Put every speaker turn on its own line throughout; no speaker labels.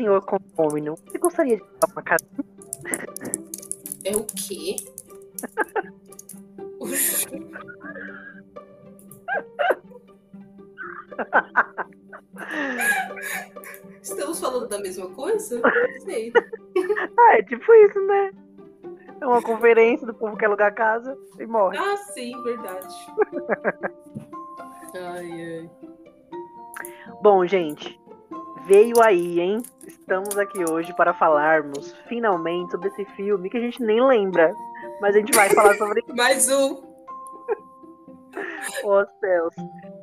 senhor condomínio, você gostaria de dar uma casa?
É o quê? Estamos falando da mesma coisa? Não sei.
Ah, é tipo isso, né? É uma conferência do povo que alugar casa e morre.
Ah, sim, verdade. ai, ai.
Bom, gente, veio aí, hein? Estamos aqui hoje para falarmos finalmente sobre esse filme que a gente nem lembra, mas a gente vai falar sobre
Mais um.
Ô céus.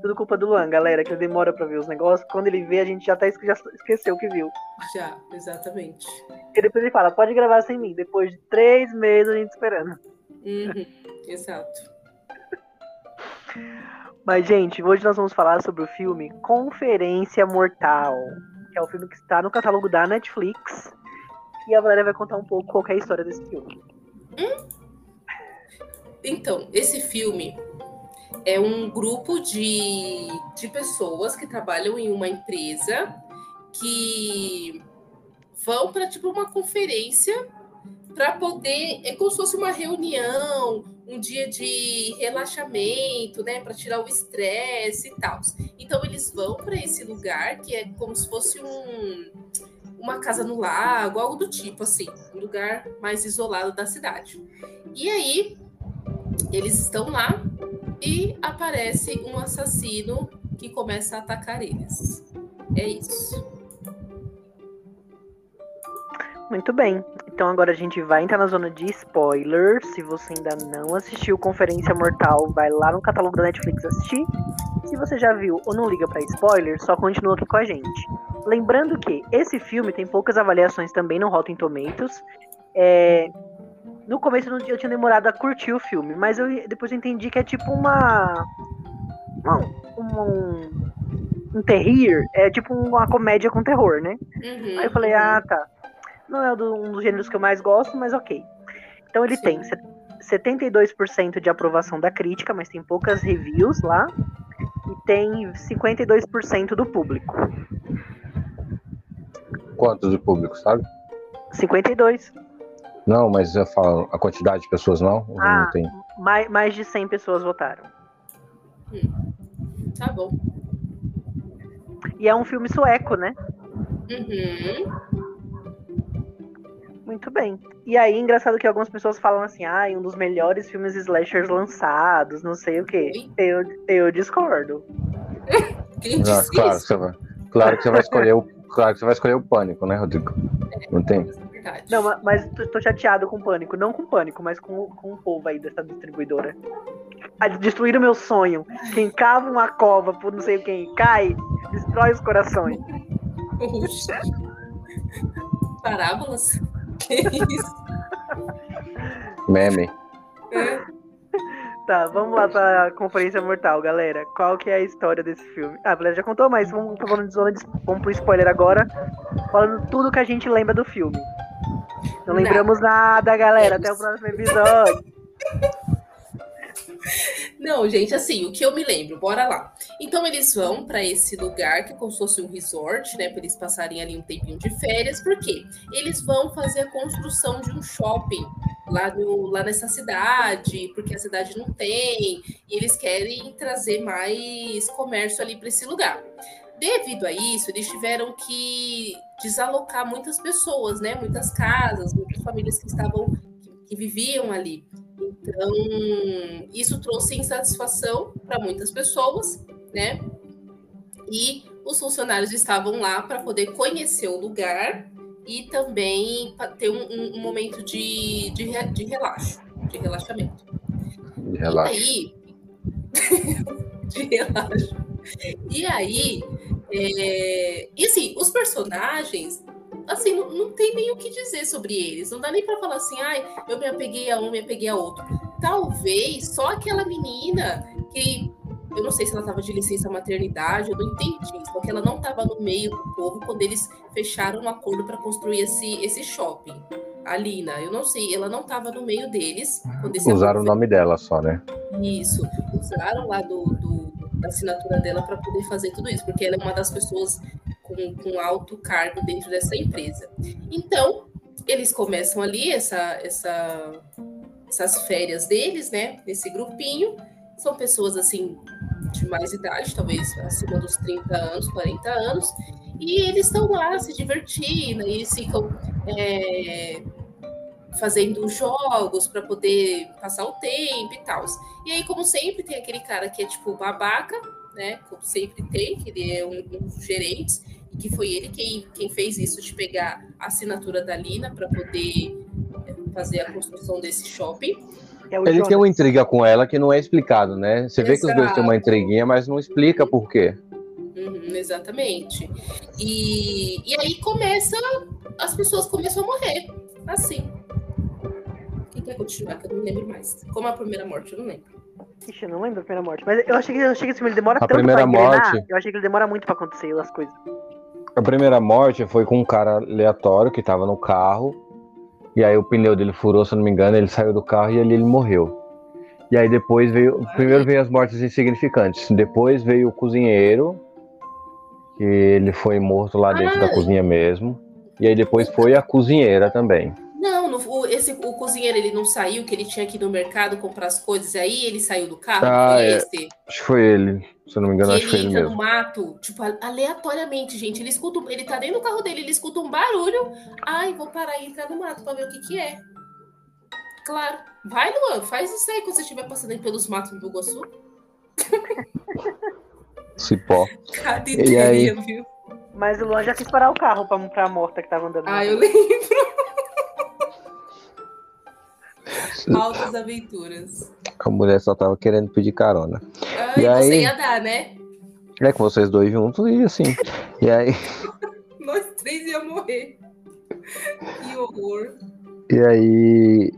Tudo culpa do Luan, galera, que ele demora pra ver os negócios. Quando ele vê, a gente já até já esqueceu o que viu.
Já, exatamente.
E depois ele fala, pode gravar sem mim. Depois de três meses a gente esperando.
Uhum, exato.
Mas, gente, hoje nós vamos falar sobre o filme Conferência Mortal. Que é o filme que está no catálogo da Netflix. E a Valéria vai contar um pouco qual é a história desse filme.
Então, esse filme é um grupo de, de pessoas que trabalham em uma empresa que vão para tipo uma conferência para poder é como se fosse uma reunião, um dia de relaxamento, né, para tirar o estresse e tal. Então eles vão para esse lugar que é como se fosse um uma casa no lago, algo do tipo assim, um lugar mais isolado da cidade. E aí eles estão lá e aparece um assassino que começa a atacar eles. É isso.
Muito bem. Então agora a gente vai entrar na zona de spoiler. Se você ainda não assistiu Conferência Mortal, vai lá no catálogo da Netflix assistir. Se você já viu ou não liga pra spoiler, só continua aqui com a gente. Lembrando que esse filme tem poucas avaliações também no Rotten Tomatoes. É, No começo eu tinha demorado a curtir o filme, mas eu depois eu entendi que é tipo uma. uma- um, um terrir, é tipo uma comédia com terror, né?
Uhum,
Aí eu falei, ah, tá. Não é do- um dos gêneros que eu mais gosto, mas ok. Então ele
Sim.
tem se- 72% de aprovação da crítica, mas tem poucas reviews lá. E tem 52% do público.
Quantos de público, sabe?
52.
Não, mas eu falo a quantidade de pessoas não?
Ah.
não tem?
Mais, mais de 100 pessoas votaram.
Tá bom.
E é um filme sueco, né?
Uhum.
Muito bem. E aí, engraçado que algumas pessoas falam assim, ah, um dos melhores filmes slashers lançados, não sei o quê. Eu, eu discordo.
Quem
Ah,
disse
claro, que
isso?
você vai, claro que você vai escolher o, claro que você vai escolher o pânico, né, Rodrigo? Não tem?
É.
Não, ma- mas tô, chateado com o pânico. Não com o pânico, mas com, com o povo aí dessa distribuidora. Ah, Destruíram meu sonho. Quem cava uma cova por não sei quem cai, destrói os corações.
Oxi. Parábolas? Que isso?
Meme.
É.
Tá, vamos lá pra Conferência Mortal, galera. Qual que é a história desse filme? Ah, a Valéria já contou, mas vamos, falando de zona de, vamos pro spoiler agora. Falando tudo que a gente lembra do filme. Não lembramos nada, galera. Até o próximo episódio.
Não, gente, assim, o que eu me lembro, bora lá. Então eles vão para esse lugar que é como se fosse um resort, né, para eles passarem ali um tempinho de férias, porque eles vão fazer a construção de um shopping lá, no, lá nessa cidade, porque a cidade não tem, e eles querem trazer mais comércio ali para esse lugar. Devido a isso, eles tiveram que desalocar muitas pessoas, né, muitas casas, muitas famílias que estavam que, que viviam ali. Então, isso trouxe insatisfação para muitas pessoas, né? E os funcionários estavam lá para poder conhecer o lugar e também ter um, um- momento de, de, de relaxo, de relaxamento.
Relaxa.
E aí, de relaxo. E aí, é, e assim, os personagens, assim, não, não tem nem o que dizer sobre eles. Não dá nem para falar assim, ai, eu me apeguei a um, me apeguei a outro. Talvez só aquela menina que eu não sei se ela estava de licença maternidade, eu não entendi, só que ela não estava no meio do povo quando eles fecharam um acordo para construir esse, esse shopping. A Lina, eu não sei, ela não estava no meio deles
Usaram o nome dela só, né?
isso, usaram lá do, do- da assinatura dela para poder fazer tudo isso, porque ela é uma das pessoas com, com alto cargo dentro dessa empresa. Então, eles começam ali essa, essa, essas férias deles, né? Nesse grupinho. São pessoas assim de mais idade, talvez acima dos 30 anos, 40 anos, e eles estão lá se divertindo, e eles ficam é, fazendo jogos para poder passar o tempo e tal. E aí, como sempre, tem aquele cara que é tipo babaca, né? Como sempre tem, que ele é um, um dos gerentes, e que foi ele quem, quem fez isso de pegar a assinatura da Lina para poder é, fazer a construção desse shopping.
É ele Jonas. tem uma intriga com ela que não é explicado, né? Você Exato. vê que os dois têm uma intriguinha, mas não explica por quê.
Uhum, exatamente. E, e aí começa, as pessoas começam a morrer, assim. Quem quer continuar? Que eu não lembro mais. Como a primeira morte, eu não lembro.
Ixi, eu não lembro da primeira morte. Mas eu achei que, eu achei que esse filme demora
a
tanto
primeira pra engrenar, morte...
Eu achei que ele demora muito pra acontecer as coisas.
A primeira morte foi com um cara aleatório que tava no carro. E aí o pneu dele furou, se eu não me engano, ele saiu do carro e ali ele morreu. E aí depois veio. Primeiro veio as mortes insignificantes. Depois veio o cozinheiro. Que ele foi morto lá dentro ah. da cozinha mesmo. E aí depois foi a cozinheira também.
O, esse, o cozinheiro ele não saiu, que ele tinha que ir no mercado comprar as coisas, e aí ele saiu do carro, ah, foi é. esse?
Acho que foi ele, se eu não me engano, que acho que foi ele mesmo.
Ele entra no mato, tipo, aleatoriamente, gente, ele escuta, ele tá dentro do carro dele, ele escuta um barulho, ai, vou parar e entrar no mato pra ver o que que é. Claro, vai, Luan, faz isso aí quando você estiver passando aí pelos matos do Iguaçu.
Cipó.
Cada ideia, viu?
Mas o Luan já quis parar o carro pra, pra morta que tava andando.
Ah, eu lembro. Altas aventuras.
A mulher só tava querendo pedir carona.
Ah, e, e aí... você ia dar, né?
É com vocês dois juntos e assim. E aí.
Nós três ia morrer. Que horror.
E aí,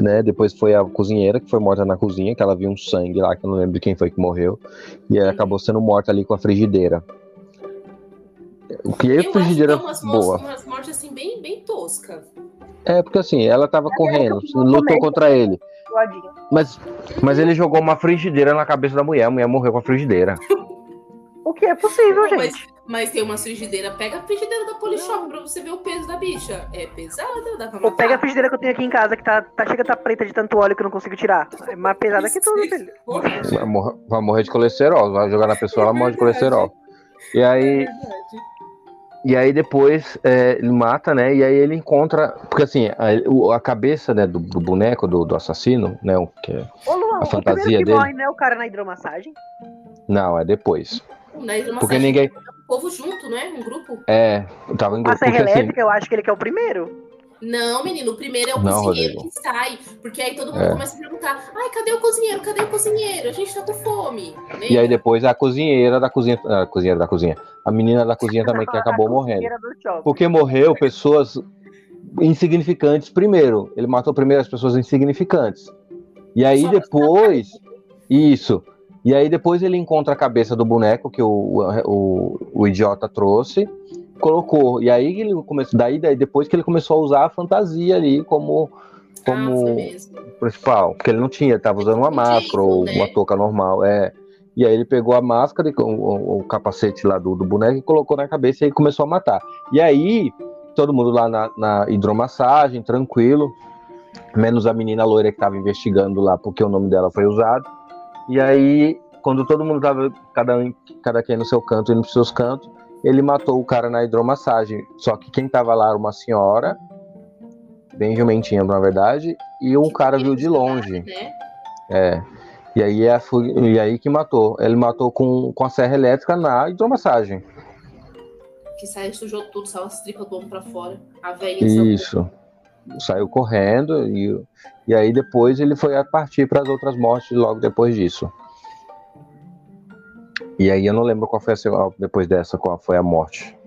né, depois foi a cozinheira que foi morta na cozinha, que ela viu um sangue lá, que eu não lembro de quem foi que morreu. E ela acabou sendo morta ali com a frigideira. O que é frigideira
umas
boa.
Umas mortes assim bem, bem tosca.
É, porque assim, ela tava é, correndo, lutou contra ele. Mas, mas ele jogou uma frigideira na cabeça da mulher, a mulher morreu com a frigideira.
O que é possível, gente.
Mas, mas tem uma frigideira, pega a frigideira da Polishop pra você ver o peso da bicha. É pesada, dá pra matar.
Ou pega a frigideira que eu tenho aqui em casa, que tá, tá chega tá preta de tanto óleo que eu não consigo tirar. É mais pesada que tudo, filho.
Vai morrer, vai morrer de colesterol, vai jogar na pessoa, é ela morre de colesterol. E aí. É e aí depois é, ele mata, né? E aí ele encontra. Porque assim, a, a cabeça né, do, do boneco, do, do, assassino, né? O, que é
Ô, Luan, a fantasia que dele. Morre, não é o cara na hidromassagem?
Não, é depois.
Na hidromassagem
porque ninguém.
O povo junto, né? Um grupo.
É, tava em grupo.
A serra assim, elétrica, assim... eu acho que ele que é o primeiro.
Não, menino, o primeiro é o não, cozinheiro Rodrigo. que sai. Porque aí todo mundo é. começa a perguntar: ai, cadê o cozinheiro? Cadê o cozinheiro? A gente tá com fome.
Né? E aí depois a cozinheira da cozinha. A cozinheira da cozinha. A menina da cozinha também que acabou morrendo. Porque morreu pessoas insignificantes primeiro. Ele matou primeiro as pessoas insignificantes. E aí depois. Isso. E aí depois ele encontra a cabeça do boneco que o, o, o idiota trouxe colocou. E aí ele começou, daí, daí depois que ele começou a usar a fantasia ali como como ah, principal, porque ele não tinha, estava usando uma máscara ou né? uma touca normal, é. E aí ele pegou a máscara, o, o, o capacete lá do, do, boneco e colocou na cabeça e começou a matar. E aí todo mundo lá na, na hidromassagem, tranquilo, menos a menina loira que estava investigando lá porque o nome dela foi usado. E aí quando todo mundo tava cada cada quem no seu canto, indo para seus cantos, ele matou o cara na hidromassagem. Só que quem tava lá era uma senhora, bem jumentinha, na verdade, e um cara viu de longe. Né? É. E aí, é, e aí que matou. Ele matou com, com a serra elétrica na hidromassagem.
Que saiu, sujou tudo, saiu as tripas do ombro pra fora. A velha
Isso. Saiu correndo e, e aí depois ele foi a partir para as outras mortes logo depois disso. E aí eu não lembro qual foi a depois dessa, qual foi a morte.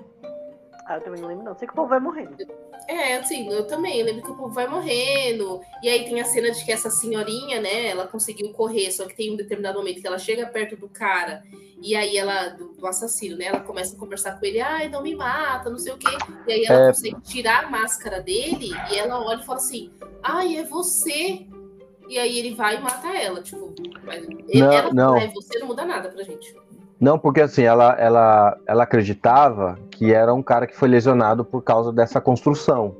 Ah, eu também não lembro, não. Sei que o povo vai morrendo.
É, assim, eu também lembro que o povo vai morrendo. E aí tem a cena de que essa senhorinha, né, ela conseguiu correr, só que tem um determinado momento que ela chega perto do cara, e aí ela, do, do assassino, né, ela começa a conversar com ele, ai, não me mata, não sei o quê. E aí ela é... consegue tirar a máscara dele, e ela olha e fala assim, ai, é você. E aí ele vai e mata ela, tipo, não, ela,
não.
É você, não muda nada pra gente.
Não, porque assim, ela, ela, ela acreditava que era um cara que foi lesionado por causa dessa construção.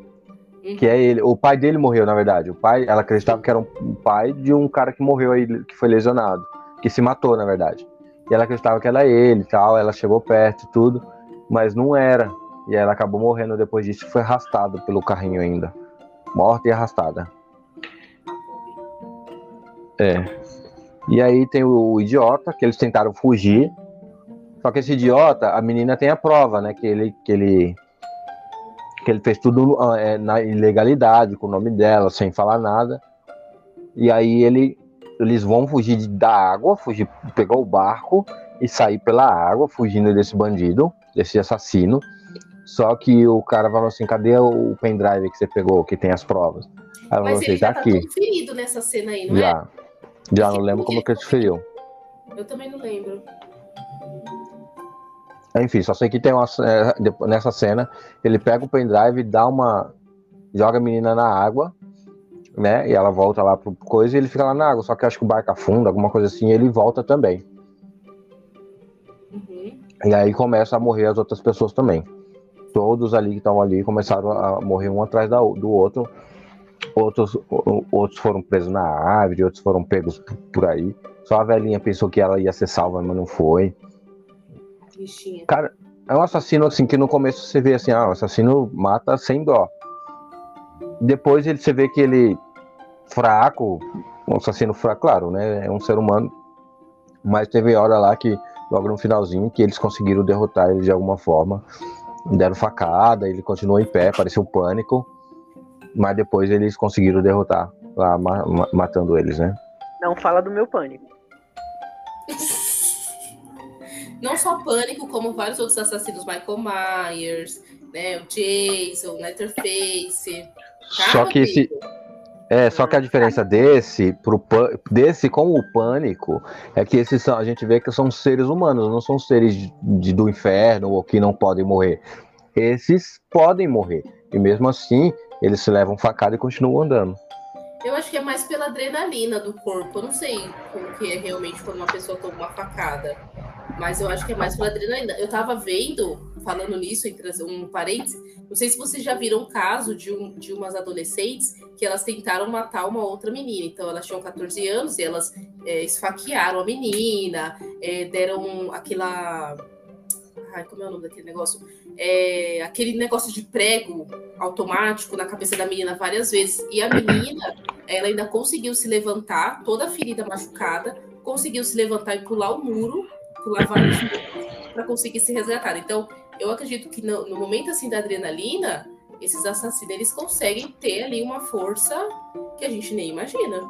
Uhum. Que é ele. O pai dele morreu, na verdade. O pai, ela acreditava que era um pai de um cara que morreu aí, que foi lesionado. Que se matou, na verdade. E ela acreditava que era ele e tal. Ela chegou perto e tudo. Mas não era. E ela acabou morrendo depois disso. Foi arrastada pelo carrinho ainda. Morta e arrastada. É. E aí tem o, o idiota, que eles tentaram fugir. Só que esse idiota, a menina tem a prova, né? Que ele, que ele, que ele fez tudo é, na ilegalidade, com o nome dela, sem falar nada. E aí ele, eles vão fugir da água, fugir, pegar o barco e sair pela água, fugindo desse bandido, desse assassino. Só que o cara falou assim: cadê o pendrive que você pegou, que tem as provas?
Aí Mas ele já tá, tá aqui. ferido nessa cena aí, não
já. é? Já, não lembro como que ele feriu.
Eu também não lembro.
Enfim, só sei que tem uma é, nessa cena, ele pega o pendrive, dá uma joga a menina na água, né? E ela volta lá pro coisa e ele fica lá na água, só que acho que o barco afunda, alguma coisa assim, e ele volta também. Uhum. E aí começa a morrer as outras pessoas também. Todos ali que estavam ali começaram a morrer um atrás do outro. Outros, outros foram presos na árvore, outros foram pegos por aí. Só a velhinha pensou que ela ia ser salva, mas não foi. Bichinha. Cara, é um assassino assim que no começo você vê assim, ah, o assassino mata sem dó. Depois ele, você vê que ele fraco, um assassino fraco, claro, né? É um ser humano. Mas teve hora lá que, logo no finalzinho, que eles conseguiram derrotar ele de alguma forma. Deram facada, ele continuou em pé, pareceu um pânico. Mas depois eles conseguiram derrotar lá, matando eles, né?
Não fala do meu pânico.
Não só Pânico, como vários outros assassinos, Michael Myers, né, o Jason, Letterface.
Só que esse, é, só que a diferença desse pro desse com o pânico é que esses são, a gente vê que são seres humanos, não são seres de, de, do inferno ou que não podem morrer. Esses podem morrer. E mesmo assim, eles se levam facada e continuam andando.
Eu acho que é mais pela adrenalina do corpo. Eu não sei como que é realmente quando uma pessoa toma uma facada. Mas eu acho que é mais pela adrenalina. Eu tava vendo, falando nisso, entre um parênteses, não sei se vocês já viram um caso de, um, de umas adolescentes que elas tentaram matar uma outra menina. Então, elas tinham 14 anos e elas é, esfaquearam a menina, é, deram aquela. Ai, como é o nome daquele negócio? É, aquele negócio de prego automático na cabeça da menina várias vezes. E a menina, ela ainda conseguiu se levantar, toda ferida machucada, conseguiu se levantar e pular o muro pular vários para conseguir se resgatar. Então, eu acredito que no, no, momento assim da adrenalina, esses assassinos eles conseguem ter ali uma força que a gente nem imagina.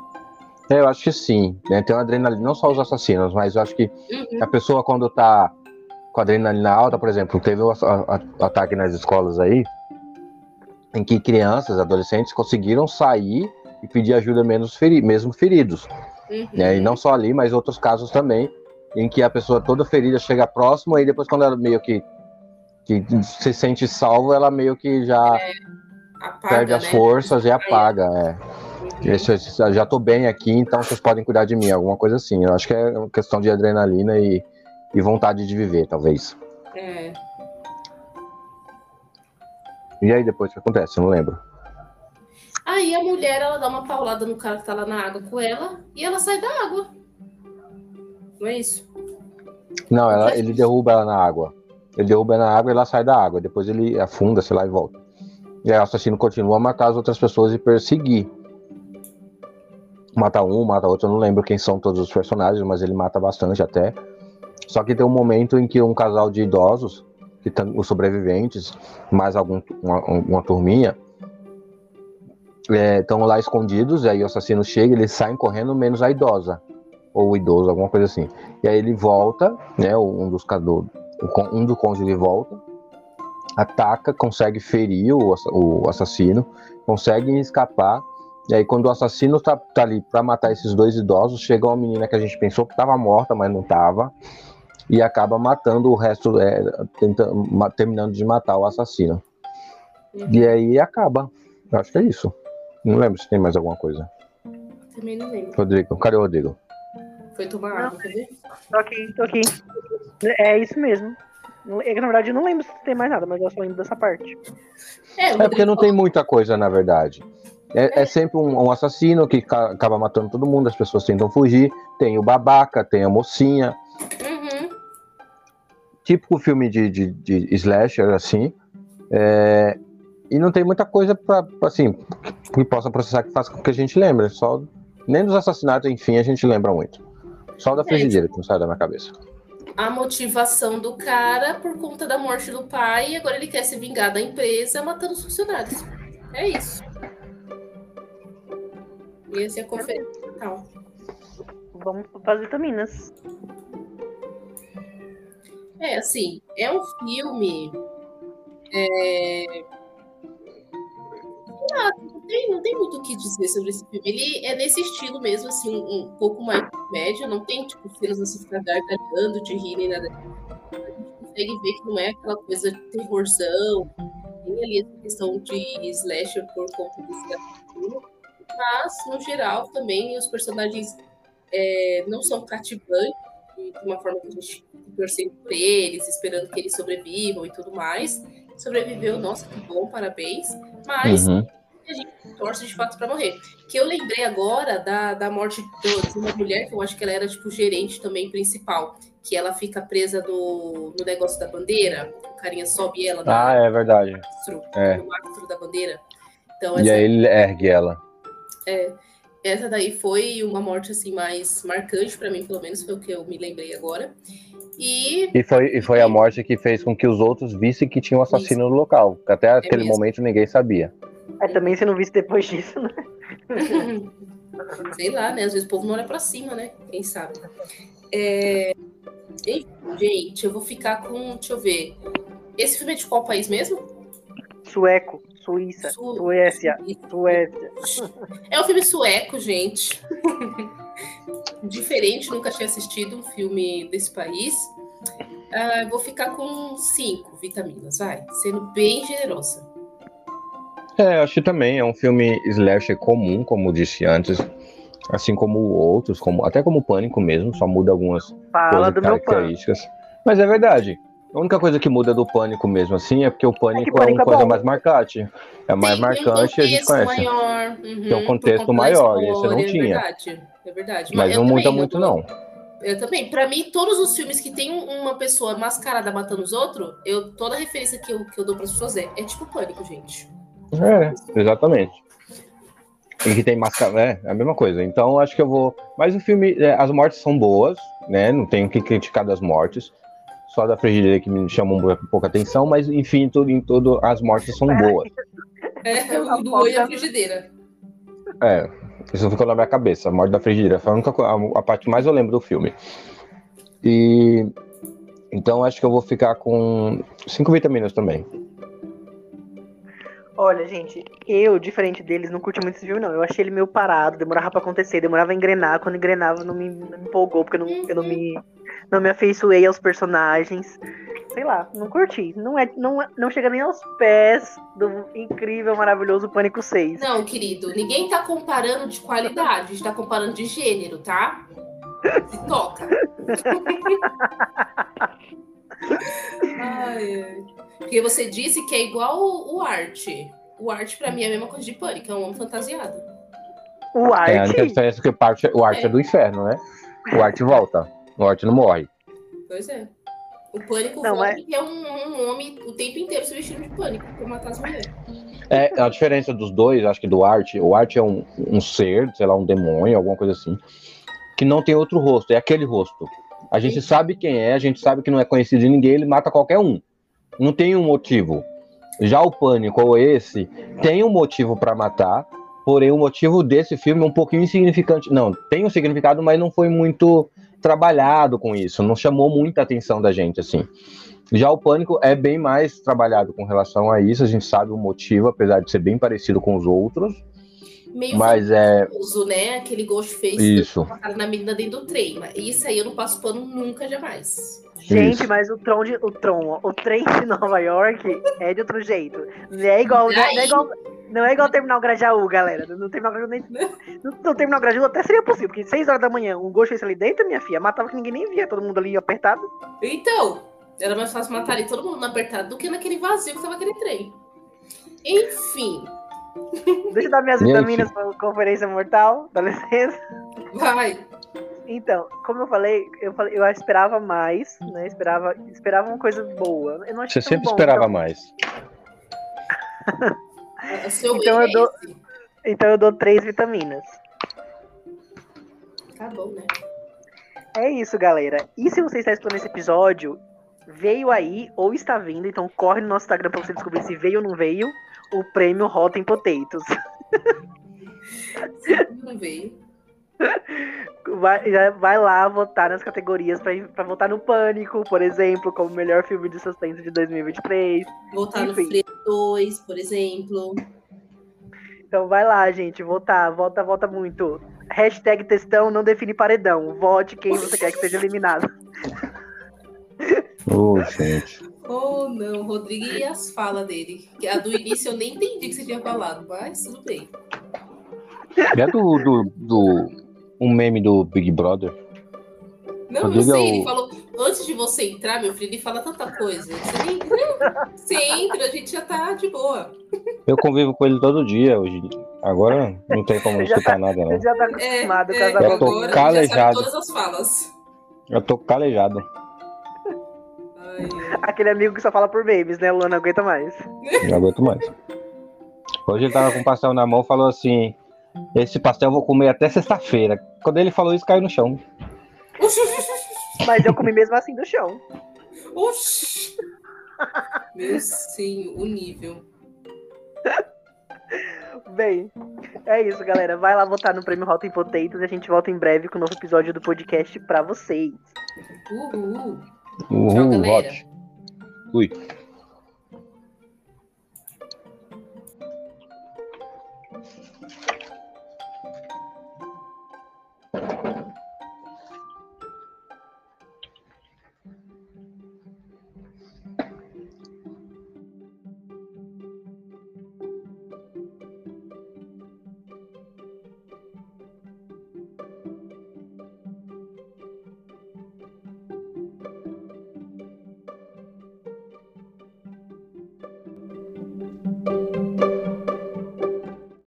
É, eu acho que sim. Né? Tem uma adrenalina, não só os assassinos, mas eu acho que uhum. a pessoa quando tá com a adrenalina alta, por exemplo, teve um ataque nas escolas aí, em que crianças, adolescentes conseguiram sair e pedir ajuda menos feri mesmo feridos. Uhum. Né? E não só ali, mas outros casos também, em que a pessoa toda ferida chega próximo, e depois quando ela meio que, que se sente salvo, ela meio que já é, apaga, perde as né? forças e apaga. É. Uhum. já tô bem aqui, então vocês podem cuidar de mim, alguma coisa assim. Eu acho que é uma questão de adrenalina e, e vontade de viver, talvez. É. E aí depois o que acontece? Eu não lembro.
Aí a mulher ela dá uma paulada no cara que tá lá na água com ela e ela sai da água. Não é isso?
Não, ela, ele derruba ela na água. Ele derruba ela na água e ela sai da água. Depois ele afunda, sei lá, e volta. E aí o assassino continua a matar as outras pessoas e perseguir. Mata um, mata outro. Eu não lembro quem são todos os personagens, mas ele mata bastante até. Só que tem um momento em que um casal de idosos, que os sobreviventes, mais algum, uma, uma turminha, estão é, lá escondidos. E aí o assassino chega, eles saem correndo, menos a idosa ou idoso, alguma coisa assim. E aí ele volta, né? Um dos cadores, um do cônjuge volta, ataca, consegue ferir o, o assassino, consegue escapar. E aí, quando o assassino tá, tá ali para matar esses dois idosos, chega uma menina que a gente pensou que estava morta, mas não estava, e acaba matando o resto, é, tentando, terminando de matar o assassino. Uhum. E aí acaba. Eu acho que é isso. Não lembro se tem mais alguma coisa.
Também não lembro.
Rodrigo, cadê o Rodrigo?
Foi tomar água, quer ver?
Tô aqui, tô aqui. É isso mesmo. É na verdade, eu não lembro se tem mais nada, mas eu só lembro dessa parte.
É, é porque não tem muita coisa, na verdade. É, é sempre um, um, assassino que acaba matando todo mundo, as pessoas tentam fugir. Tem o babaca, tem a mocinha. Uhum. Típico filme de, de, de slasher, assim. É, e não tem muita coisa para assim, que possa processar que faça com que a gente lembre. Só, nem dos assassinatos, enfim, a gente lembra muito. Só da frigideira que não sai da minha cabeça
a motivação do cara por conta da morte do pai e agora ele quer se vingar da empresa matando os funcionários. É isso. E essa é a conferência total.
Vamos para as vitaminas.
É, assim, é um filme. É... Ah, tem, não tem muito o que dizer sobre esse filme. Ele é nesse estilo mesmo, assim, um, pouco mais médio, não tem, tipo, cenas assim, ficar gargalhando de rir nem nada. A gente consegue ver que não é aquela coisa de terrorzão, tem ali essa questão de slasher por conta desse gatilho mas, no geral, também os personagens é, não são cativantes de uma forma que a gente torcendo por eles, esperando que eles sobrevivam e tudo mais. Sobreviveu, nossa, que bom, parabéns. Mas uhum. Torce de fato para morrer. Que eu lembrei agora da, da morte de uma mulher, que eu acho que ela era tipo gerente também principal, que ela fica presa no, no negócio da bandeira, o carinha sobe ela.
Ah, é verdade. É.
No mastro da bandeira.
Então, e aí ele ergue ela.
É, essa daí foi uma morte assim mais marcante para mim, pelo menos foi o que eu me lembrei agora. E,
e, foi, e foi a morte que fez com que os outros vissem que tinha um assassino Isso. no local. Até é aquele mesmo. momento ninguém sabia.
É, também você não visse depois disso, né?
Sei lá, né? Às vezes o povo não olha pra cima, né? Quem sabe. É... Enfim, gente, eu vou ficar com. Deixa eu ver. Esse filme é de qual país mesmo?
Sueco. Suíça, Su... Suécia, Suécia.
É um filme sueco, gente. Diferente, nunca tinha assistido um filme desse país. Uh, vou ficar com cinco vitaminas, vai, sendo bem generosa.
É, acho que também é um filme slasher comum, como disse antes, assim como outros, como até como Pânico mesmo, só muda algumas
Fala coisas, características.
Mas é verdade. A única coisa que muda do pânico mesmo, assim, é porque o pânico é, é uma é coisa mais marcante. É mais Sim, marcante e a gente conhece. Maior. Uhum, tem um contexto maior, e esse não é tinha.
Verdade, é verdade.
Mas, Mas não muda muito, não.
Eu também. Para mim, todos os filmes que tem uma pessoa mascarada matando os outros, eu, toda referência que eu, que eu dou para as pessoas é, é tipo pânico, gente.
É, exatamente. E que tem máscara, é, é a mesma coisa. Então, acho que eu vou. Mas o filme, é, as mortes são boas, né? Não tenho que criticar das mortes só da frigideira que me chamou um pouca atenção, mas enfim, tudo, em todo as mortes são boas.
É, o do oi a frigideira.
É, isso ficou na minha cabeça, a morte da frigideira. Foi a, única, a, a parte mais eu lembro do filme. E então acho que eu vou ficar com cinco vitaminas também.
Olha, gente, eu, diferente deles, não curti muito esse filme, não. Eu achei ele meio parado, demorava pra acontecer, demorava a engrenar. Quando engrenava, não me, não me empolgou, porque eu não, eu não me não me afeiçoei aos personagens. Sei lá, não curti. Não, é, não, não chega nem aos pés do incrível, maravilhoso Pânico 6.
Não, querido, ninguém tá comparando de qualidade, a gente tá comparando de gênero, tá? Se toca. Ai, porque você disse que é igual o, o arte. O arte, pra mim, é a mesma coisa de pânico, é um homem fantasiado.
O arte. É,
a única diferença é que o arte, o arte é. é do inferno, né? O arte volta. Morte não morre.
Pois é. O pânico não, mas... é um, um, homem o tempo inteiro se vestindo de pânico pra matar as mulheres.
É, a diferença dos dois, acho que do Arte, o Arte é um, um ser, sei lá, um demônio, alguma coisa assim, que não tem outro rosto, é aquele rosto. A gente Sim. sabe quem é, a gente sabe que não é conhecido de ninguém, ele mata qualquer um. Não tem um motivo. Já o Pânico, ou esse, tem um motivo para matar, porém o motivo desse filme é um pouquinho insignificante. Não, tem um significado, mas não foi muito trabalhado com isso, não chamou muita atenção da gente, assim. Já o Pânico é bem mais trabalhado com relação a isso, a gente sabe o motivo, apesar de ser bem parecido com os outros.
Meio
mas é
né? Aquele Face
isso.
na menina dentro do trem. Isso aí eu não passo pano nunca, jamais.
Gente, Isso. mas o Tron, de, o Tron, o trem de Nova York é de outro jeito. Não é igual, não é igual, não é igual o Terminal Grajaú, galera. No Terminal Grajaú, nem, no, no Terminal Grajaú até seria possível, porque 6 horas da manhã, um Face ali dentro, minha filha, matava que ninguém nem via, todo mundo ali apertado.
Então, Era mais fácil matar ali todo mundo apertado do que naquele vazio que tava aquele trem. Enfim.
Deixa eu dar minhas vitaminas para conferência mortal, dá licença.
Vai.
Então, como eu falei, eu, falei, eu esperava mais, né? Esperava, esperava uma coisa boa. Eu não
Você sempre bom, esperava então... mais.
então, eu dou, então eu dou três vitaminas.
Tá bom, né?
É isso, galera. E se você está escutando esse episódio, veio aí ou está vindo, então corre no nosso Instagram para você descobrir se veio ou não veio o prêmio Rotten Potatoes.
não veio.
Vai, já vai lá votar nas categorias para votar no Pânico, por exemplo, como melhor filme de suspense de 2023.
Votar Enfim. no Freio 2, por exemplo.
Então vai lá, gente, votar, vota, vota muito. Hashtag textão não define paredão. Vote quem você quer que seja eliminado.
Ô, oh, gente.
Oh, não, Rodrigo e as falas dele. A do início eu nem entendi que você tinha falado, mas tudo bem.
É do, do, do um meme do Big Brother.
Não, Rodrigo eu sei, é o... ele falou, antes de você entrar, meu filho, ele fala tanta coisa. Você, nem... você entra, a gente já tá de boa.
Eu convivo com ele todo dia hoje. Agora não tem como escutar tá, nada, não. Você
já tá acostumado é,
com as é, tô calejado.
todas as falas.
Eu tô calejado.
Aquele amigo que só fala por memes, né, Luana? Não aguenta mais.
Não aguento mais. Hoje ele tava com um pastel na mão falou assim: Esse pastel eu vou comer até sexta-feira. Quando ele falou isso, caiu no chão.
Mas eu comi mesmo assim do chão.
Oxi! Meu sim, o nível.
Bem, é isso, galera. Vai lá votar no Prêmio Rotten Potatoes e a gente volta em breve com um novo episódio do podcast pra vocês.
Uhul!
Uhul, Tchau, galera. Fui.